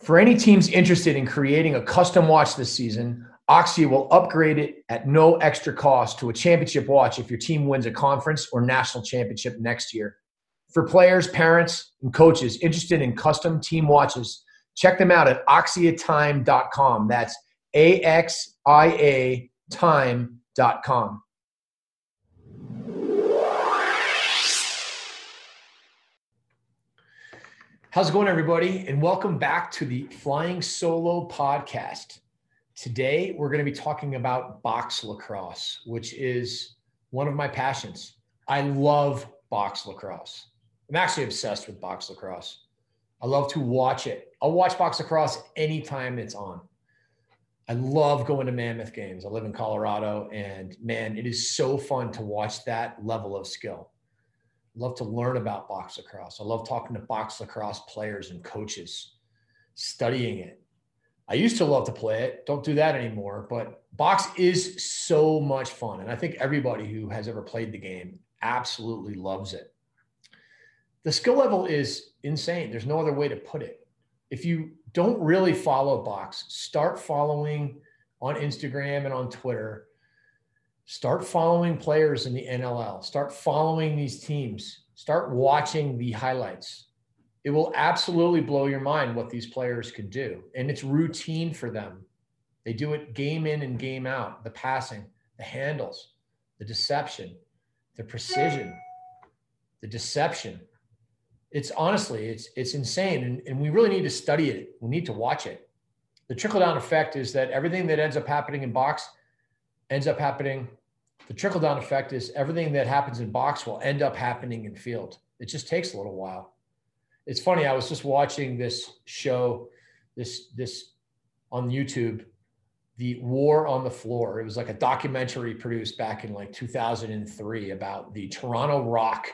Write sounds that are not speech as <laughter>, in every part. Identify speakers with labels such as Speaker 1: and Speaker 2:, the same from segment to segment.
Speaker 1: For any teams interested in creating a custom watch this season, Axia will upgrade it at no extra cost to a championship watch if your team wins a conference or national championship next year. For players, parents, and coaches interested in custom team watches, check them out at axiatime.com. That's A X I A time.com. How's it going, everybody? And welcome back to the Flying Solo podcast. Today, we're going to be talking about box lacrosse, which is one of my passions. I love box lacrosse. I'm actually obsessed with box lacrosse. I love to watch it. I'll watch box lacrosse anytime it's on. I love going to Mammoth games. I live in Colorado, and man, it is so fun to watch that level of skill love to learn about box lacrosse. I love talking to box lacrosse players and coaches, studying it. I used to love to play it. Don't do that anymore. But box is so much fun. And I think everybody who has ever played the game absolutely loves it. The skill level is insane. There's no other way to put it. If you don't really follow box, start following on Instagram and on Twitter start following players in the NLL, start following these teams, start watching the highlights. It will absolutely blow your mind what these players could do. And it's routine for them. They do it game in and game out the passing, the handles, the deception, the precision, the deception. It's honestly, it's it's insane. And, and we really need to study it. We need to watch it. The trickle down effect is that everything that ends up happening in box ends up happening the trickle down effect is everything that happens in box will end up happening in field. It just takes a little while. It's funny. I was just watching this show, this this on YouTube, the War on the Floor. It was like a documentary produced back in like 2003 about the Toronto Rock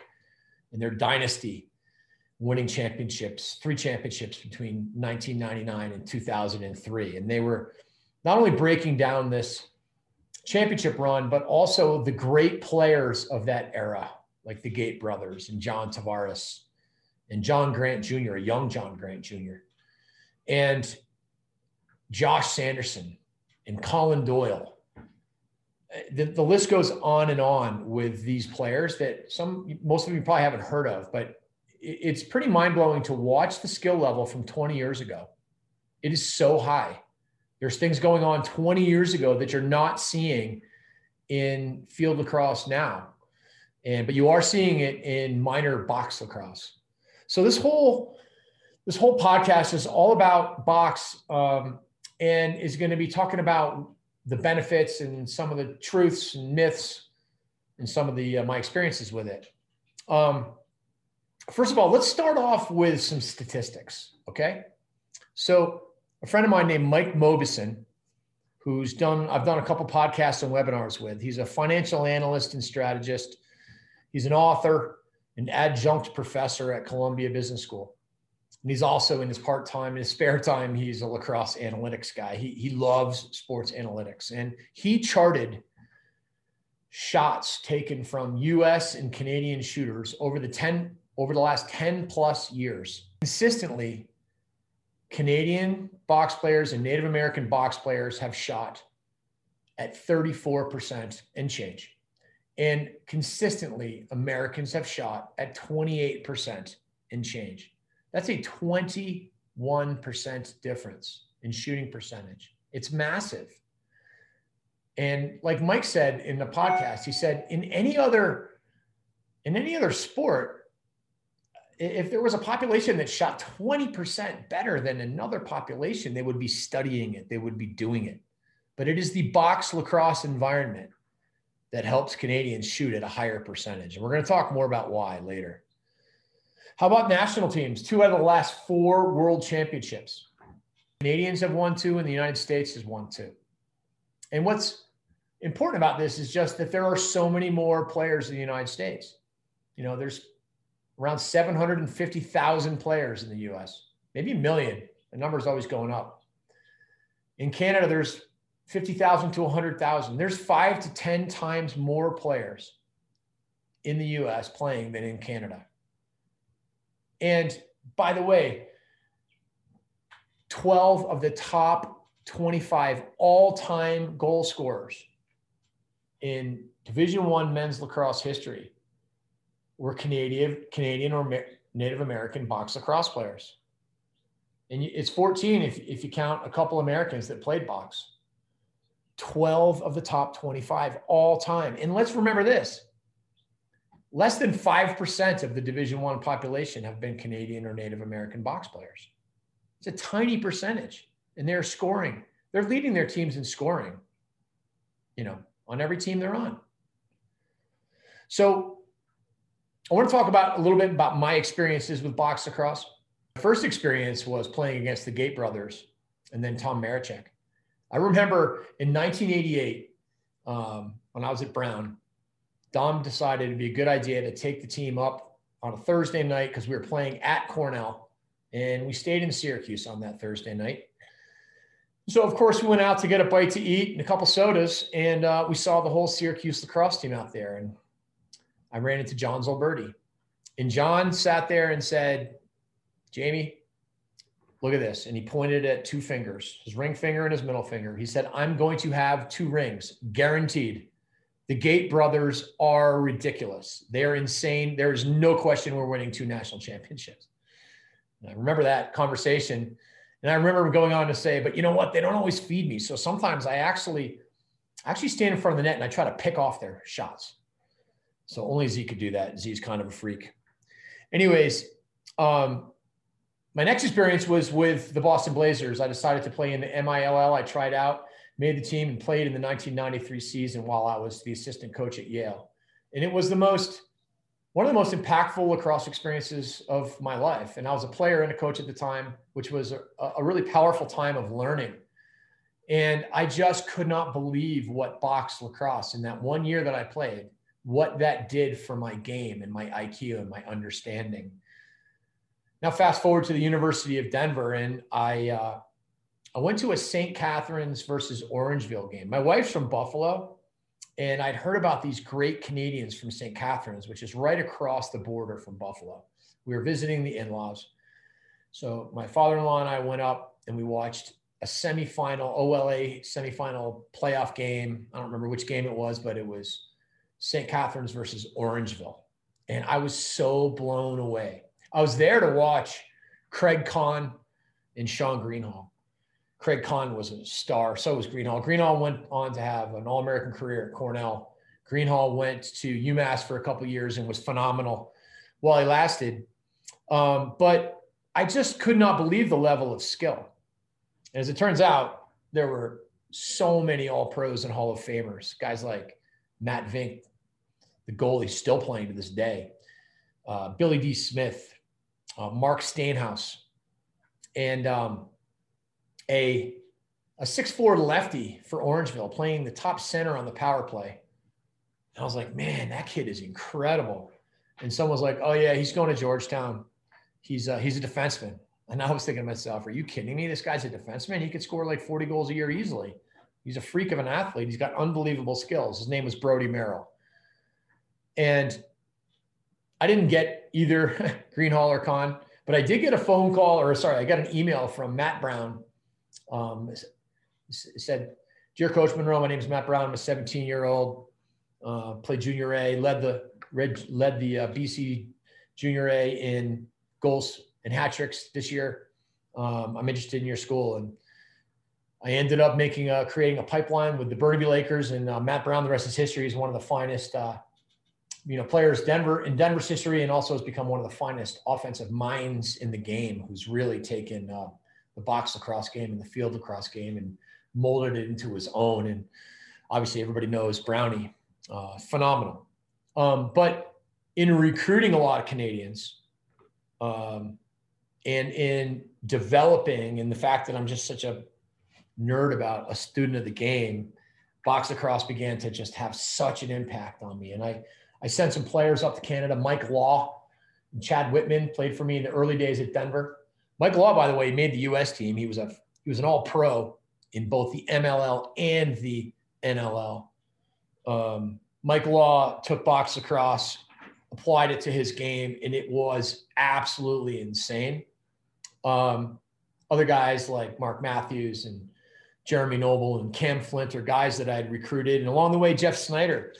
Speaker 1: and their dynasty winning championships, three championships between 1999 and 2003. And they were not only breaking down this championship run, but also the great players of that era, like the Gait brothers and John Tavares and John Grant Jr., a young John Grant Jr., and Josh Sanderson and Colin Doyle. The, the list goes on and on with these players that some most of you probably haven't heard of, but it's pretty mind blowing to watch the skill level from 20 years ago. It is so high. There's things going on 20 years ago that you're not seeing in field lacrosse now. And but you are seeing it in minor box lacrosse. So this whole this whole podcast is all about box um, and is going to be talking about the benefits and some of the truths and myths and some of the uh, my experiences with it. Um, first of all, let's start off with some statistics. Okay, so a friend of mine named Mike Mauboussin, who's done, I've done a couple podcasts and webinars with. He's a financial analyst and strategist. He's an author, an adjunct professor at Columbia Business School. And he's also in his part time, in his spare time, he's a lacrosse analytics guy. He, he loves sports analytics. And he charted shots taken from US and Canadian shooters over the 10 over the last 10 plus years. Consistently, Canadian box players and Native American box players have shot at 34% and change. And consistently, Americans have shot at 28% and change. That's a 21% difference in shooting percentage. It's massive. And like Mike said in the podcast, he said in any other in any other sport, if there was a population that shot 20% better than another population, they would be studying it, they would be doing it. But it is the box lacrosse environment that helps Canadians shoot at a higher percentage. And we're going to talk more about why later. How about national teams? Two out of the last four world championships. Canadians have won two, and the United States has won two. And what's important about this is just that there are so many more players in the United States. You know, there's around 750,000 players in the US, maybe a million. The number is always going up. In Canada, there's 50,000 to 100,000. There's five to 10 times more players in the US playing than in Canada. And by the way, 12 of the top 25 all-time goal scorers in Division 1 men's lacrosse history were Canadian Canadian or Native American box lacrosse players. And it's 14 if, if you count a couple Americans that played box. 12 of the top 25 all time. And let's remember this less than 5% of the division one population have been canadian or native american box players it's a tiny percentage and they're scoring they're leading their teams in scoring you know on every team they're on so i want to talk about a little bit about my experiences with box lacrosse my first experience was playing against the Gait brothers and then tom marechek i remember in 1988 um, when i was at brown Dom decided it'd be a good idea to take the team up on a Thursday night because we were playing at Cornell and we stayed in Syracuse on that Thursday night. So, of course, we went out to get a bite to eat and a couple sodas, and uh, we saw the whole Syracuse lacrosse team out there. And I ran into John Zulberti. And John sat there and said, Jamie, look at this. And he pointed at two fingers, his ring finger and his middle finger. He said, I'm going to have two rings, guaranteed. The Gait brothers are ridiculous. They're insane. There is no question we're winning two national championships. And I remember that conversation. And I remember going on to say, but you know what? They don't always feed me. So sometimes I actually actually stand in front of the net and I try to pick off their shots. So only Z could do that. Z is kind of a freak. Anyways, um, my next experience was with the Boston Blazers. I decided to play in the MILL. I tried out made the team and played in the 1993 season while I was the assistant coach at Yale. And it was the most, one of the most impactful lacrosse experiences of my life. And I was a player and a coach at the time, which was a, a really powerful time of learning. And I just could not believe what box lacrosse in that one year that I played, what that did for my game and my IQ and my understanding. Now, fast forward to the University of Denver, and I uh, I went to a St. Catharines versus Orangeville game. My wife's from Buffalo, and I'd heard about these great Canadians from St. Catharines, which is right across the border from Buffalo. We were visiting the in laws. So my father in law and I went up and we watched a semifinal, OLA semifinal playoff game. I don't remember which game it was, but it was St. Catharines versus Orangeville. And I was so blown away. I was there to watch Craig Conn and Sean Greenhalgh. Craig Conn was a star. So was Greenhalgh. Greenhalgh went on to have an All American career at Cornell. Greenhalgh went to UMass for a couple years and was phenomenal while he lasted. Um, but I just could not believe the level of skill. As it turns out, there were so many All Pros and Hall of Famers, guys like Matt Vink, the goalie, still playing to this day, uh, Billy Dee Smith, uh, Mark Steenhuis, and um, a a six four lefty for Orangeville playing the top center on the power play. And I was like, man, that kid is incredible. And someone was like, oh yeah, he's going to Georgetown. He's uh, he's a defenseman. And I was thinking to myself, are you kidding me? This guy's a defenseman. He could score like 40 goals a year easily. He's a freak of an athlete. He's got unbelievable skills. His name was Brodie Merrill. And I didn't get either <laughs> Greenhalgh or Conn, but I did get a phone call, or sorry, I got an email from Matt Brown. Um, said, "Dear Coach Munro, my name is Matt Brown. I'm a 17 year old. Uh, played Junior A, led the led the uh, BC Junior A in goals and hat tricks this year. Um, I'm interested in your school, and I ended up making a, creating a pipeline with the Burnaby Lakers and uh, Matt Brown. The rest is history. He's one of the finest, uh, you know, players Denver in Denver's history, and also has become one of the finest offensive minds in the game. Who's really taken uh, the box lacrosse game and the field lacrosse game and molded it into his own. And obviously, everybody knows Brownie, uh, phenomenal. Um, but in recruiting a lot of Canadians, um, and in developing, and the fact that I'm just such a nerd about a student of the game, box lacrosse began to just have such an impact on me. And I, I sent some players up to Canada. Mike Law and Chad Whitman played for me in the early days at Denver. Mike Law, by the way, made the U.S. team. He was a he was an All Pro in both the MLL and the NLL. Um, Mike Law took box across, applied it to his game, and it was absolutely insane. Um, other guys like Mark Matthews and Jeremy Noble and Cam Flint are guys that I'd recruited. And along the way, Geoff Snider,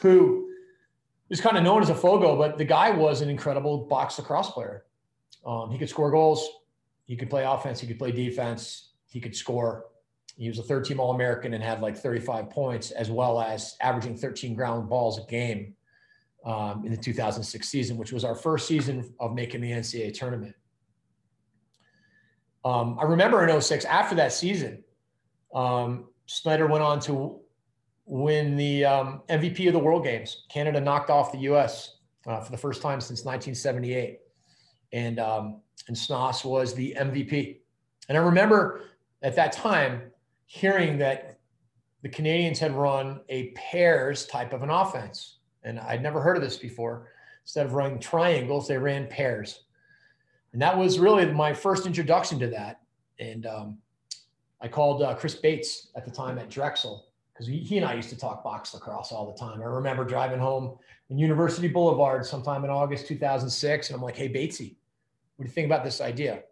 Speaker 1: who is kind of known as a Fogo, but the guy was an incredible box lacrosse player. Um, he could score goals. He could play offense. He could play defense. He could score. He was a third team All American and had like 35 points, as well as averaging 13 ground balls a game um, in the 2006 season, which was our first season of making the NCAA tournament. Um, I remember in 06, after that season, um, Snider went on to win the um, MVP of the World Games. Canada knocked off the U.S. Uh, for the first time since 1978, and um, and Snoss was the MVP. And I remember at that time hearing that the Canadians had run a pairs type of an offense, and I'd never heard of this before. Instead of running triangles, they ran pairs, and that was really my first introduction to that. And um, I called uh, Chris Bates at the time at Drexel because he, and I used to talk box lacrosse all the time. I remember driving home in University Boulevard sometime in August 2006, and I'm like, "Hey Batesy, what do you think about this idea?"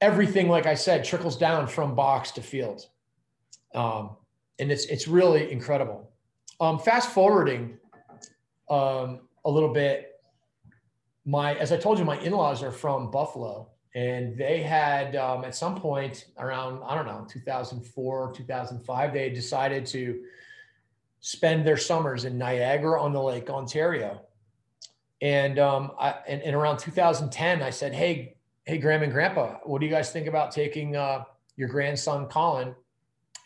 Speaker 1: Everything, like I said, trickles down from box to field, um, and it's it's really incredible. Um, fast forwarding um, a little bit, my as I told you, my in-laws are from Buffalo, and they had um, at some point around i don't know 2004 2005 they decided to spend their summers in niagara on the lake ontario. And um, I, and, and, around 2010 i said hey hey graham and grandpa what do you guys think about taking uh, your grandson colin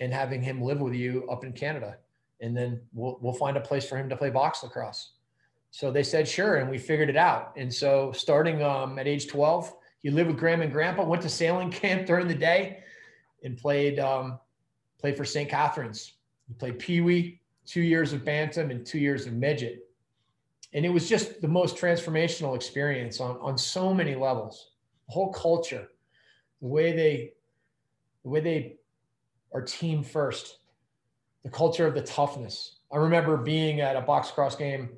Speaker 1: and having him live with you up in canada? And then we'll, we'll find a place for him to play box lacrosse. So they said sure and we figured it out. And so starting um, at age 12 he lived with Graham and Grandpa, went to sailing <laughs> camp during the day, and played um, played for St. Catharines. He played Pee Wee, two years of Bantam and two years of Midget. And it was just the most transformational experience on, on so many levels. The whole culture, the way they the way they are team first, the culture of the toughness. I remember being at a box cross game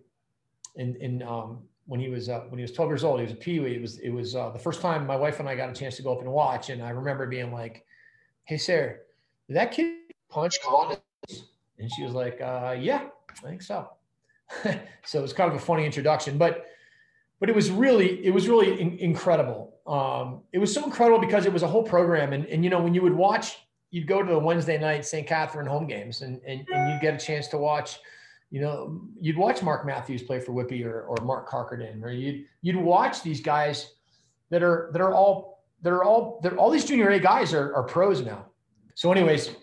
Speaker 1: in in um, when he was uh, when he was 12 years old. He was a peewee. It was it was uh, the first time my wife and I got a chance to go up and watch, and I remember being like, "Hey, Sarah, did that kid punch Colin?" And she was like, uh, "Yeah, I think so." <laughs> so it was kind of a funny introduction, but but it was really it was really in- incredible. Um, it was so incredible because it was a whole program, and and you know when you would watch, you'd go to the Wednesday night St. Catherine home games, and and, and you'd get a chance to watch you know, you'd watch Mark Matthews play for Whitby or, or Mark Carcardin, or you'd you'd watch these guys that are that are all that are all that all these junior A guys are, are pros now. So, anyways,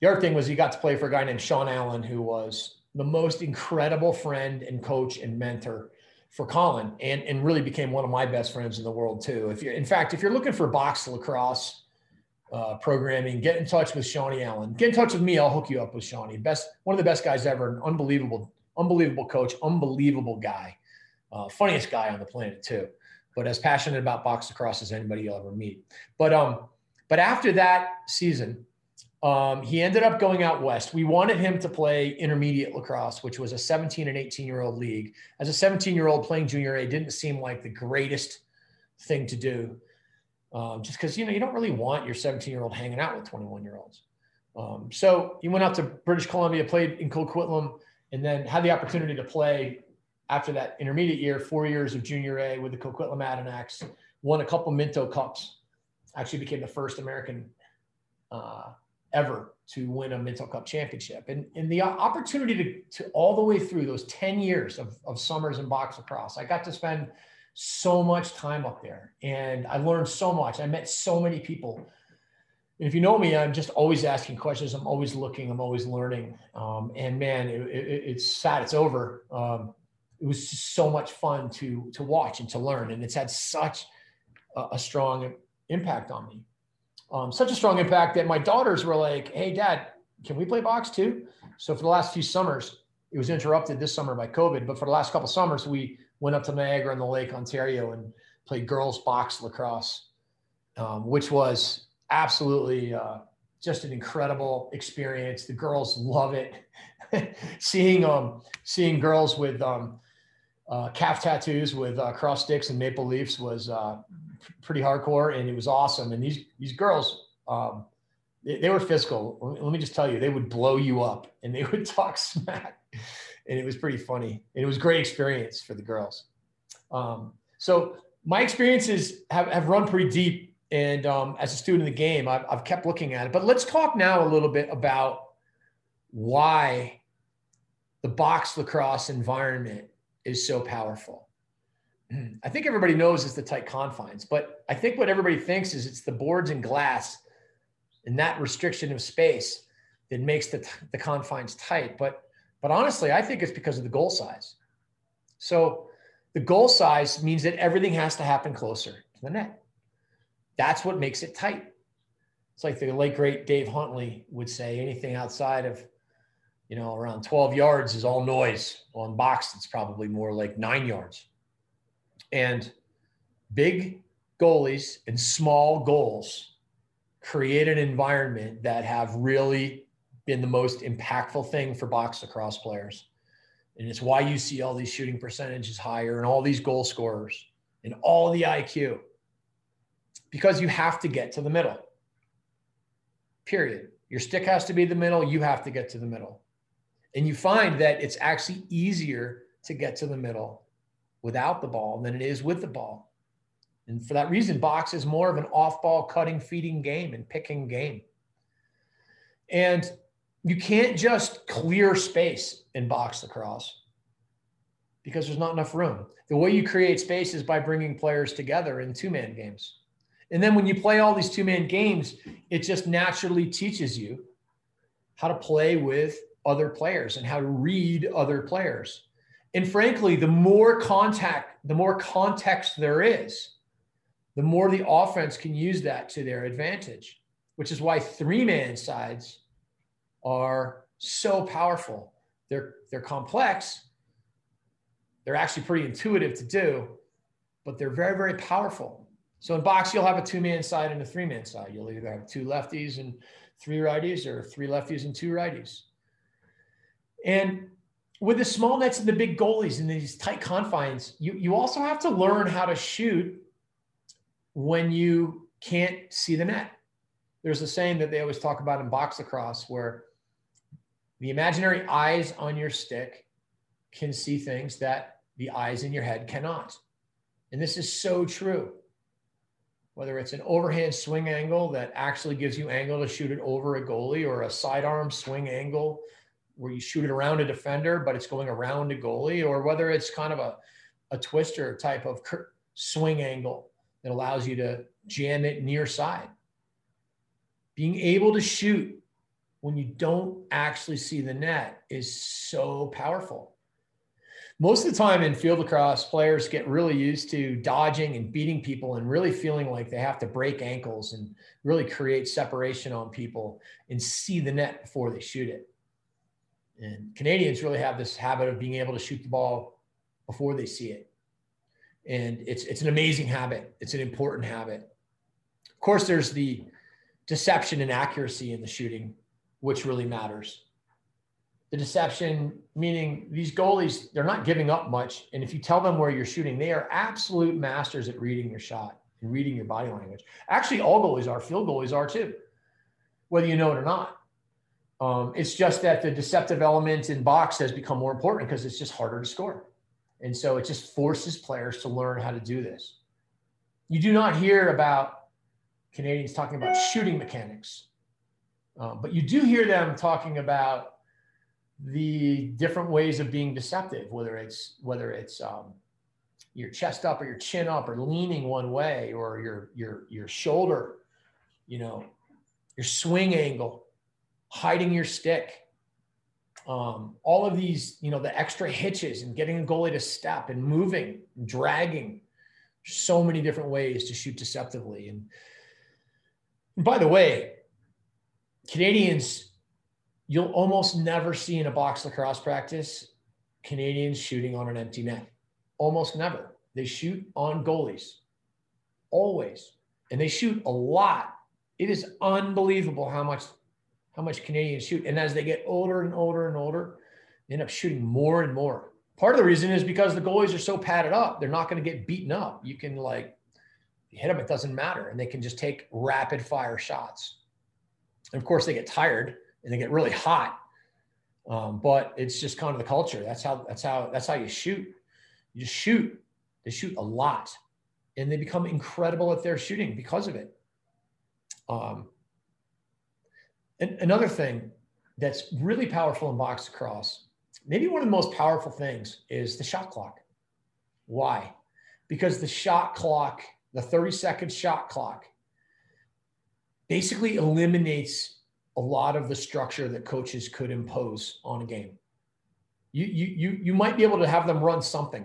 Speaker 1: the other thing was he got to play for a guy named Sean Allen, who was the most incredible friend and coach and mentor for Colin, and and really became one of my best friends in the world too. If you're, in fact, if you're looking for box lacrosse uh, programming, get in touch with Shawnee Allen. Get in touch with me. I'll hook you up with Shawnee. Best, one of the best guys ever. An unbelievable, unbelievable coach. Unbelievable guy. Uh, funniest guy on the planet too. but as passionate about box lacrosse as anybody you'll ever meet. But um, but after that season, um, he ended up going out west. We wanted him to play intermediate lacrosse, which was a 17 and 18 year old league. As a 17 year old playing junior A didn't seem like the greatest thing to do, um, just because you know you don't really want your 17 year old hanging out with 21 year olds. Um, so you went out to British Columbia, played in Coquitlam, and then had the opportunity to play after that intermediate year, four years of junior A with the Coquitlam Adanacs, won a couple Minto Cups, actually became the first American uh, ever to win a Minto Cup championship. And, and the opportunity to, to all the way through those 10 years of, of summers in box lacrosse, I got to spend so much time up there and I learned so much. I met so many people. And if you know me, I'm just always asking questions. I'm always looking. I'm always learning. Um, and man, it, it, it's sad. It's over. Um, it was so much fun to to watch and to learn, and it's had such a, a strong impact on me. Um, such a strong impact that my daughters were like, "Hey, Dad, can we play box too?" So for the last few summers, it was interrupted this summer by COVID, but for the last couple summers, we went up to Niagara on the Lake, Ontario, and played girls box lacrosse, um, which was absolutely uh, just an incredible experience. The girls love it. <laughs> seeing um, seeing girls with um, uh, calf tattoos with uh, cross sticks and maple leaves was uh, pretty hardcore, and it was awesome. And these these girls, um, they, they, were physical. Let me just tell you, they would blow you up, and they would <laughs> talk smack, and it was pretty funny. And it was a great experience for the girls. Um, so my experiences have, have run pretty deep, and um, as a student of the game, I've, I've kept looking at it. But let's talk now a little bit about why the box lacrosse environment is so powerful. <clears throat> I think everybody knows it's the tight confines, but I think what everybody thinks is it's the boards and glass and that restriction of space that makes the, the confines tight. But, but honestly, I think it's because of the goal size. So the goal size means that everything has to happen closer to the net. That's what makes it tight. It's like the late great Dave Huntley would say anything outside of you know, around 12 yards is all noise. On box, it's probably more like nine yards. And big goalies and small goals create an environment that have really been the most impactful thing for box lacrosse players. And it's why you see all these shooting percentages higher and all these goal scorers and all the IQ because you have to get to the middle. Period. Your stick has to be the middle. You have to get to the middle. And you find that it's actually easier to get to the middle without the ball than it is with the ball. And for that reason, box is more of an off ball cutting, feeding game and picking game. And you can't just clear space in box lacrosse because there's not enough room. The way you create space is by bringing players together in two man games. And then when you play all these two man games, it just naturally teaches you how to play with other players and how to read other players. And frankly, the more contact, the more context there is, the more the offense can use that to their advantage, which is why three man sides are so powerful. They're, they're complex. They're actually pretty intuitive to do, but they're very, very powerful. So in box, you'll have a two man side and a three man side. You'll either have two lefties and three righties or three lefties and two righties. And with the small nets and the big goalies and these tight confines, you, you also have to learn how to shoot when you can't see the net. There's a saying that they always talk about in box lacrosse where the imaginary eyes on your stick can see things that the eyes in your head cannot. And this is so true. Whether it's an overhand swing angle that actually gives you angle to shoot it over a goalie or a sidearm swing angle where you shoot it around a defender, but it's going around a goalie, or whether it's kind of a, a twister type of swing angle that allows you to jam it near side. Being able to shoot when you don't actually see the net is so powerful. Most of the time in field lacrosse, players get really used to dodging and beating people and really feeling like they have to break ankles and really create separation on people and see the net before they shoot it. And Canadians really have this habit of being able to shoot the ball before they see it. And it's it's an amazing habit. It's an important habit. Of course, there's the deception and accuracy in the shooting, which really matters. The deception, meaning these goalies, they're not giving up much. And if you tell them where you're shooting, they are absolute masters at reading your shot and reading your body language. Actually, all goalies are, field goalies are too, whether you know it or not. Um, it's just that the deceptive element in box has become more important because it's just harder to score. And so it just forces players to learn how to do this. You do not hear about Canadians talking about shooting mechanics, uh, but you do hear them talking about the different ways of being deceptive, whether it's whether it's um, your chest up or your chin up or leaning one way or your your your shoulder, you know, your swing angle hiding your stick. Um, all of these, you know, the extra hitches and getting a goalie to step and moving, and dragging. So many different ways to shoot deceptively. And, and by the way, Canadians, you'll almost never see in a box lacrosse practice Canadians shooting on an empty net. Almost never. They shoot on goalies, always. And they shoot a lot. It is unbelievable how much how much Canadians shoot. And as they get older and older and older, they end up shooting more and more. Part of the reason is because the goalies are so padded up, they're not going to get beaten up. You can like hit them, it doesn't matter. And they can just take rapid fire shots. And of course, they get tired and they get really hot. Um, but it's just kind of the culture. That's how that's how that's how you shoot. You just shoot. They shoot a lot, and they become incredible at their shooting because of it. Um, and another thing that's really powerful in box lacrosse, maybe one of the most powerful things is the shot clock. Why? Because the shot clock, the 30 second shot clock, basically eliminates a lot of the structure that coaches could impose on a game. You, you, you, you might be able to have them run something,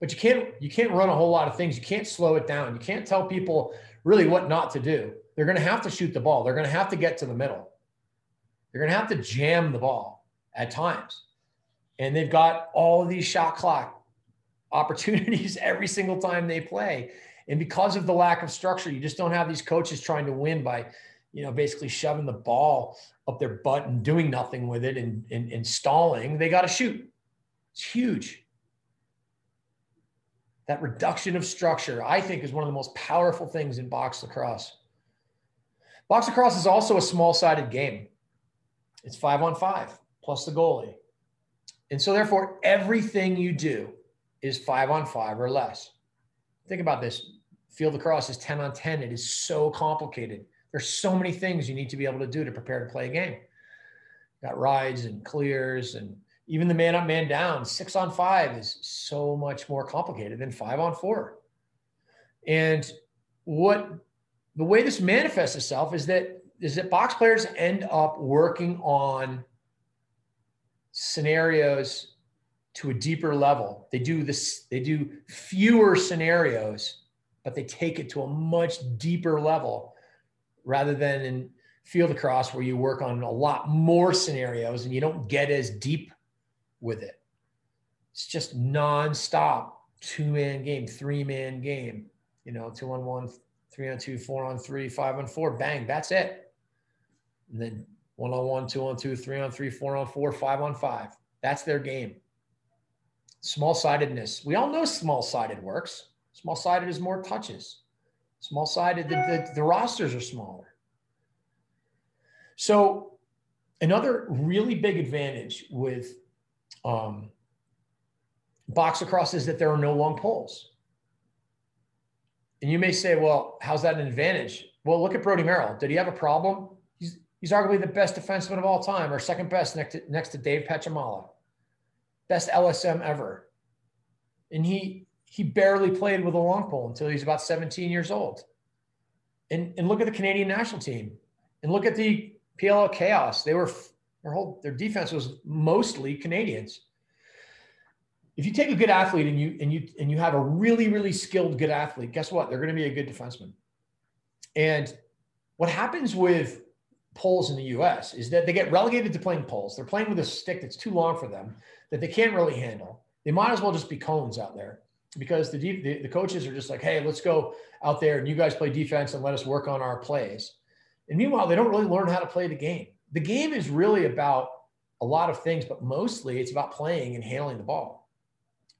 Speaker 1: but you can't, you can't run a whole lot of things. You can't slow it down. You can't tell people really what not to do. They're going to have to shoot the ball. They're going to have to get to the middle. They're going to have to jam the ball at times. And they've got all of these shot clock <laughs> opportunities every single time they play. And because of the lack of structure, you just don't have these coaches trying to win by, you know, basically shoving the ball up their butt and doing nothing with it and, and, and stalling. They got to shoot. It's huge. That reduction of structure, I think, is one of the most powerful things in box lacrosse. Box lacrosse is also a small sided game. It's five on five plus the goalie. And so, therefore, everything you do is five on five or less. Think about this field lacrosse is 10 on 10. It is so complicated. There's so many things you need to be able to do to prepare to play a game. Got rides and clears and even the man up, man down. Six on five is so much more complicated than five on four. And what the way this manifests itself is that is that box players end up working on scenarios to a deeper level. They do this, they do fewer scenarios, but they take it to a much deeper level rather than in field across where you work on a lot more scenarios and you don't get as deep with it. It's just nonstop two man game, three man game, you know, two on one, three on two, four on three, five on four, bang, that's it and then one on one, two on two, three on three, four on four, five on five. That's their game. Small sidedness. We all know small sided works. Small sided is more touches. Small sided, the, the, the rosters are smaller. So, another really big advantage with um, box across is that there are no long poles. And you may say, well, how's that an advantage? Well, look at Brodie Merrill. Did he have a problem? He's arguably the best defenseman of all time, or second best next to, next to Dave Pietramala. Best LSM ever. And he he barely played with a long pole until he's about 17 years old. And, and look at the Canadian national team and look at the PLL chaos. They were their whole their defense was mostly Canadians. If you take a good athlete and you and you and you have a really really skilled good athlete, guess what? They're going to be a good defenseman. And what happens with poles in the US is that they get relegated to playing poles. They're playing with a stick that's too long for them that they can't really handle. They might as well just be cones out there. Because the, the, the coaches are just like, hey, let's go out there and you guys play defense and let us work on our plays. And meanwhile, they don't really learn how to play the game. The game is really about a lot of things, but mostly it's about playing and handling the ball.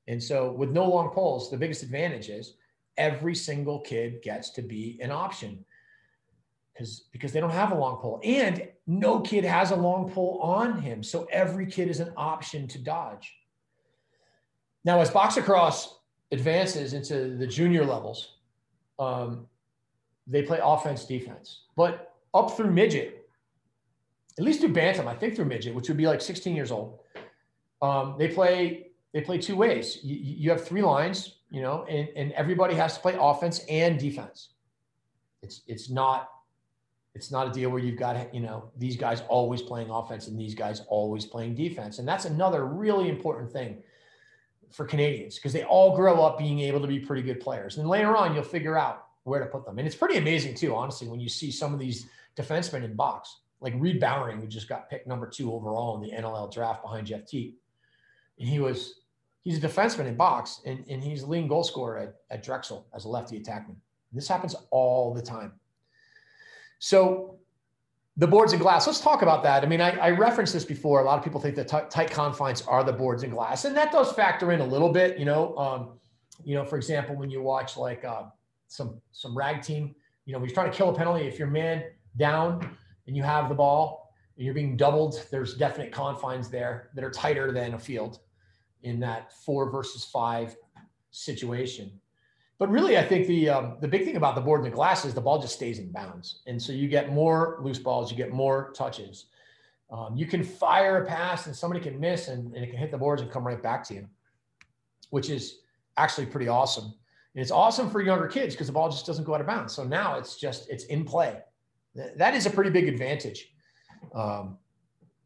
Speaker 1: And so with no long poles, the biggest advantage is every single kid gets to be an option because because they don't have a long pole and no kid has a long pole on him so every kid is an option to dodge now as box lacrosse advances into the junior levels um, they play offense defense. But up through midget at least through bantam i think through midget which would be like 16 years old um, they play they play two ways. You, you have three lines you know and, and everybody has to play offense and defense. It's it's not it's not a deal where you've got, you know, these guys always playing offense and these guys always playing defense. And that's another really important thing for Canadians because they all grow up being able to be pretty good players. And later on, you'll figure out where to put them. And it's pretty amazing, too, honestly, when you see some of these defensemen in box, like Reid Bowering, who just got picked number two overall in the NLL draft behind Jeff Teat. And he was, he's a defenseman in box and, and he's a leading goal scorer at, at Drexel as a lefty attackman. And this happens all the time. So the boards and glass, let's talk about that. I mean, I, I referenced this before. A lot of people think that tight confines are the boards and glass, and that does factor in a little bit. You know, um, you know, for example, when you watch like uh, some some rag team, you know, when you're trying to kill a penalty, if you're man down and you have the ball and you're being doubled, there's definite confines there that are tighter than a field in that four versus five situation. But really, I think the um, the big thing about the board and the glass is the ball just stays in bounds, and so you get more loose balls, you get more touches. Um, you can fire a pass and somebody can miss, and, and it can hit the boards and come right back to you, which is actually pretty awesome. And it's awesome for younger kids because the ball just doesn't go out of bounds. So now it's just it's in play. That is a pretty big advantage, um,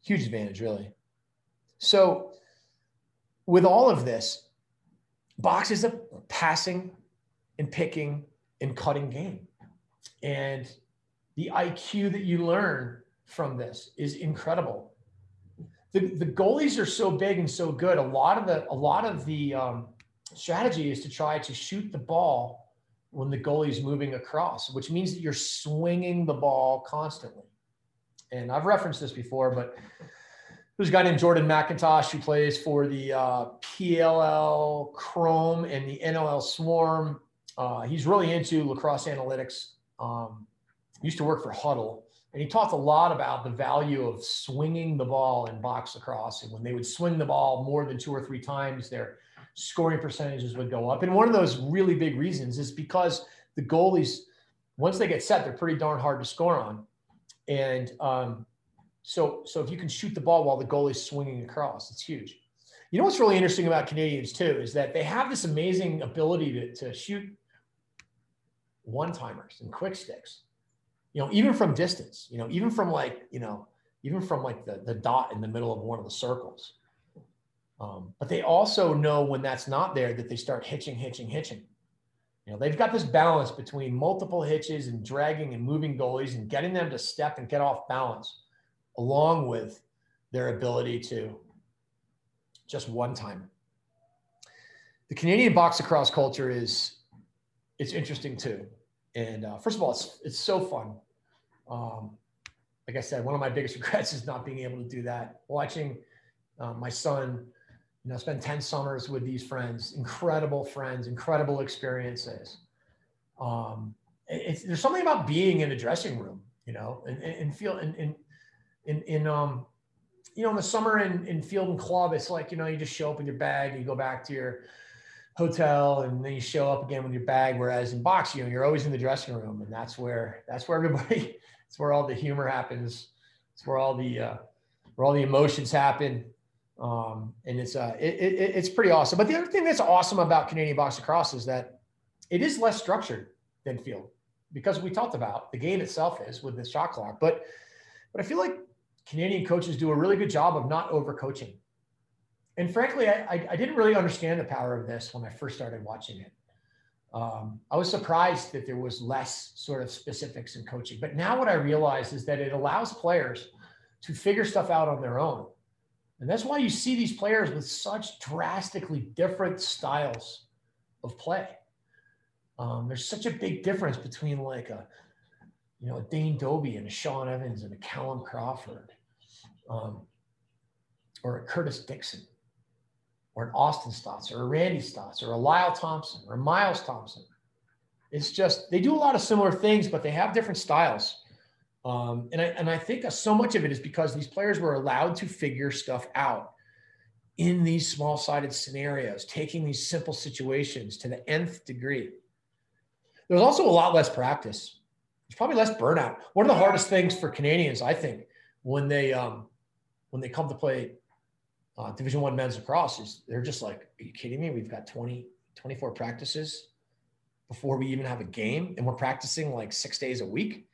Speaker 1: huge advantage, really. So with all of this, box is a passing and picking and cutting game. And the IQ that you learn from this is incredible. The, the goalies are so big and so good. A lot of the a lot of the um, strategy is to try to shoot the ball when the goalie is moving across, which means that you're swinging the ball constantly. And I've referenced this before, but there's a guy named Jordan MacIntosh who plays for the uh, PLL Chrome and the NLL Swarm. Uh, he's really into lacrosse analytics. Um, used to work for Huddle, and he talked a lot about the value of swinging the ball in box lacrosse. And when they would swing the ball more than two or three times, their scoring percentages would go up. And one of those really big reasons is because the goalies, once they get set, they're pretty darn hard to score on. And um, so, so if you can shoot the ball while the goalie's swinging across, it's huge. You know what's really interesting about Canadians too is that they have this amazing ability to, to shoot one timers and quick sticks, you know, even from distance, you know, even from like, you know, even from like the, the dot in the middle of one of the circles. Um, but they also know when that's not there that they start hitching, hitching, hitching. You know, they've got this balance between multiple hitches and dragging and moving goalies and getting them to step and get off balance, along with their ability to just one time. The Canadian box across culture is it's interesting too. And uh, first of all, it's it's so fun. Um, like I said, one of my biggest regrets is not being able to do that. Watching uh, my son, you know, spend ten summers with these friends, incredible friends, incredible experiences. Um, there's something about being in a dressing room, you know, and, and feel in in in, in um, you know, in the summer in, in field and club, it's like, you know, you just show up with your bag, and you go back to your hotel and then you show up again with your bag. Whereas in box, you know, you're always in the dressing room and that's where, that's where everybody, <laughs> it's where all the humor happens. It's where all the, uh, where all the emotions happen. Um, and it's, uh, it, it, it's pretty awesome. But the other thing that's awesome about Canadian box lacrosse is that it is less structured than field because we talked about the game itself is with the shot clock. But, but I feel like Canadian coaches do a really good job of not overcoaching and frankly, I, I, didn't really understand the power of this when I first started watching it. Um, I was surprised that there was less sort of specifics in coaching. But now what I realize is that it allows players to figure stuff out on their own. And that's why you see these players with such drastically different styles of play. Um, there's such a big difference between like a, you know, a Dane Dobbie and a Shawn Evans and a Callum Crawford, um, or a Curtis Dixon, or an Austin Staats, or a Randy Staats, or a Lyle Thompson, or a Miles Thompson. It's just they do a lot of similar things, but they have different styles. Um, and I and I think so much of it is because these players were allowed to figure stuff out in these small-sided scenarios, taking these simple situations to the nth degree. There's also a lot less practice. There's probably less burnout. One of the hardest things for Canadians, I think, when they um, when they come to play uh, Division One men's lacrosse, is they're just like, "Are you kidding me? We've got 20, 24 practices before we even have a game, and we're practicing like six days a week."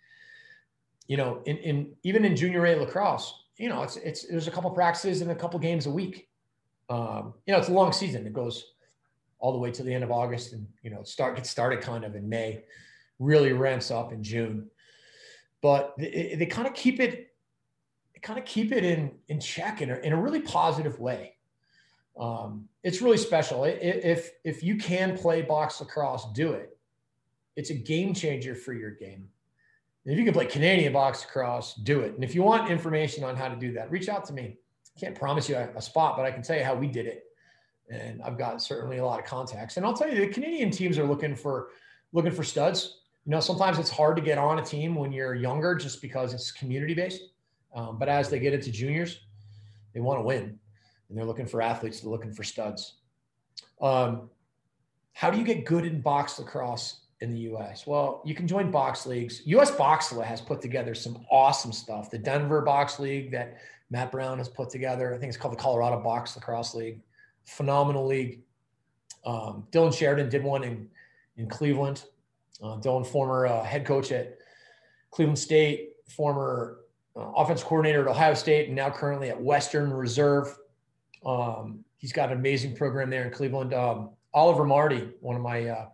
Speaker 1: You know, in, in even in junior A lacrosse, you know, it's it's there's a couple practices and a couple games a week. Um, you know, it's a long season. It goes all the way to the end of August and, you know, start, get started kind of in May, really ramps up in June. But they, they kind of keep it, kind of keep it in, in check in a, in a really positive way. Um, it's really special. If, if you can play box lacrosse, do it. It's a game changer for your game. And if you can play Canadian box lacrosse, do it. And if you want information on how to do that, reach out to me. Can't promise you a, a spot, but I can tell you how we did it and I've got certainly a lot of contacts. And I'll tell you, the Canadian teams are looking for looking for studs. You know, sometimes it's hard to get on a team when you're younger, just because it's community based. Um, but as they get into juniors, they want to win, and they're looking for athletes. They're looking for studs. Um, how do you get good in box lacrosse in the U.S.? Well, you can join box leagues. U.S. Boxla has put together some awesome stuff. The Denver Box League that Matt Brown has put together. I think it's called the Colorado Box Lacrosse League phenomenal league. Um, Dylan Sheridan did one in, in Cleveland. Uh, Dylan, former uh, head coach at Cleveland State, former uh, offense coordinator at Ohio State, and now currently at Western Reserve. Um, he's got an amazing program there in Cleveland. Um, Oliver Marty, one of my uh,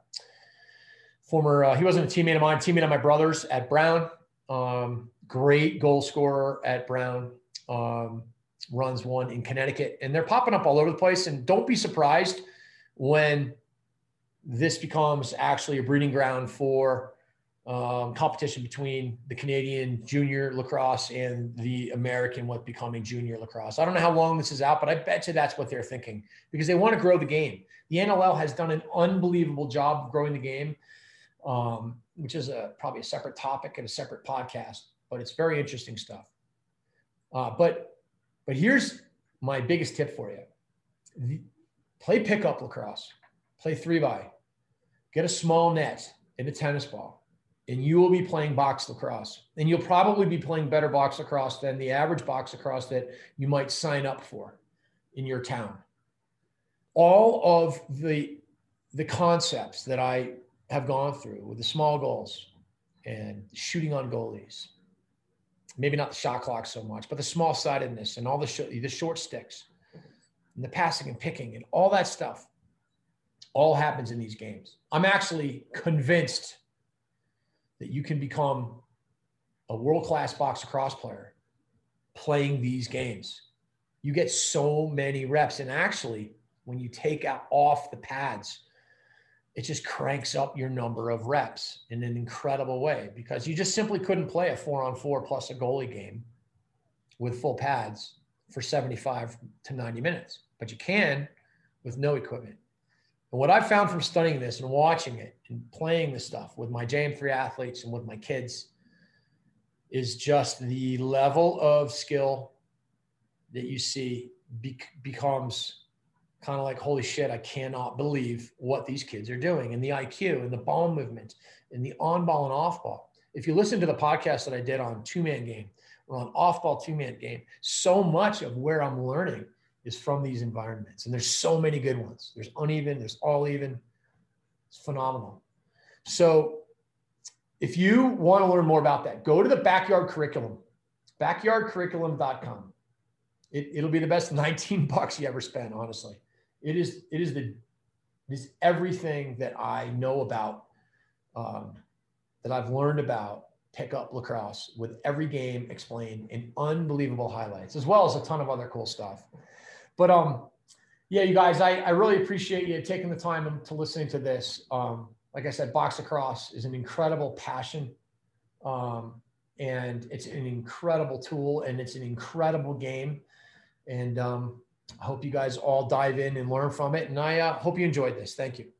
Speaker 1: former, uh, he wasn't a teammate of mine, teammate of my brother's at Brown. Um, great goal scorer at Brown. Um, runs one in Connecticut, and they're popping up all over the place. And don't be surprised when this becomes actually a breeding ground for um, competition between the Canadian junior lacrosse and the American, what becoming junior lacrosse. I don't know how long this is out, but I bet you that's what they're thinking because they want to grow the game. The NLL has done an unbelievable job of growing the game, um, which is a, probably a separate topic and a separate podcast, but it's very interesting stuff. Uh, but but here's my biggest tip for you play pickup lacrosse, play three by, get a small net and a tennis ball, and you will be playing box lacrosse. And you'll probably be playing better box lacrosse than the average box lacrosse that you might sign up for in your town. All of the, the concepts that I have gone through with the small goals and shooting on goalies maybe not the shot clock so much, but the small sidedness and all the, sh- the short sticks and the passing and picking and all that stuff all happens in these games. I'm actually convinced that you can become a world class box lacrosse player playing these games. You get so many reps. And actually, when you take out off the pads, it just cranks up your number of reps in an incredible way because you just simply couldn't play a four on four plus a goalie game with full pads for 75 to 90 minutes, but you can with no equipment. And what I've found from studying this and watching it and playing this stuff with my JM3 athletes and with my kids is just the level of skill that you see be- becomes kind of like, holy shit, I cannot believe what these kids are doing and the IQ and the ball movement and the on ball and off ball. If you listen to the podcast that I did on two man game or on off ball two man game, so much of where I'm learning is from these environments. And there's so many good ones. There's uneven, there's all even. It's phenomenal. So if you want to learn more about that, go to the backyard curriculum, backyardcurriculum.com. It, it'll be the best <laughs> 19 bucks you ever spent, honestly. It is it is the it is everything that I know about um, that I've learned about pickup lacrosse with every game explained in unbelievable highlights, as well as a ton of other cool stuff. But um, Yeah, you guys, I, I really appreciate you taking the time to listening to this. Um, like I said, box lacrosse is an incredible passion. Um, and it's an incredible tool and it's an incredible game. And um, I hope you guys all dive in and learn from it. And I uh, hope you enjoyed this. Thank you.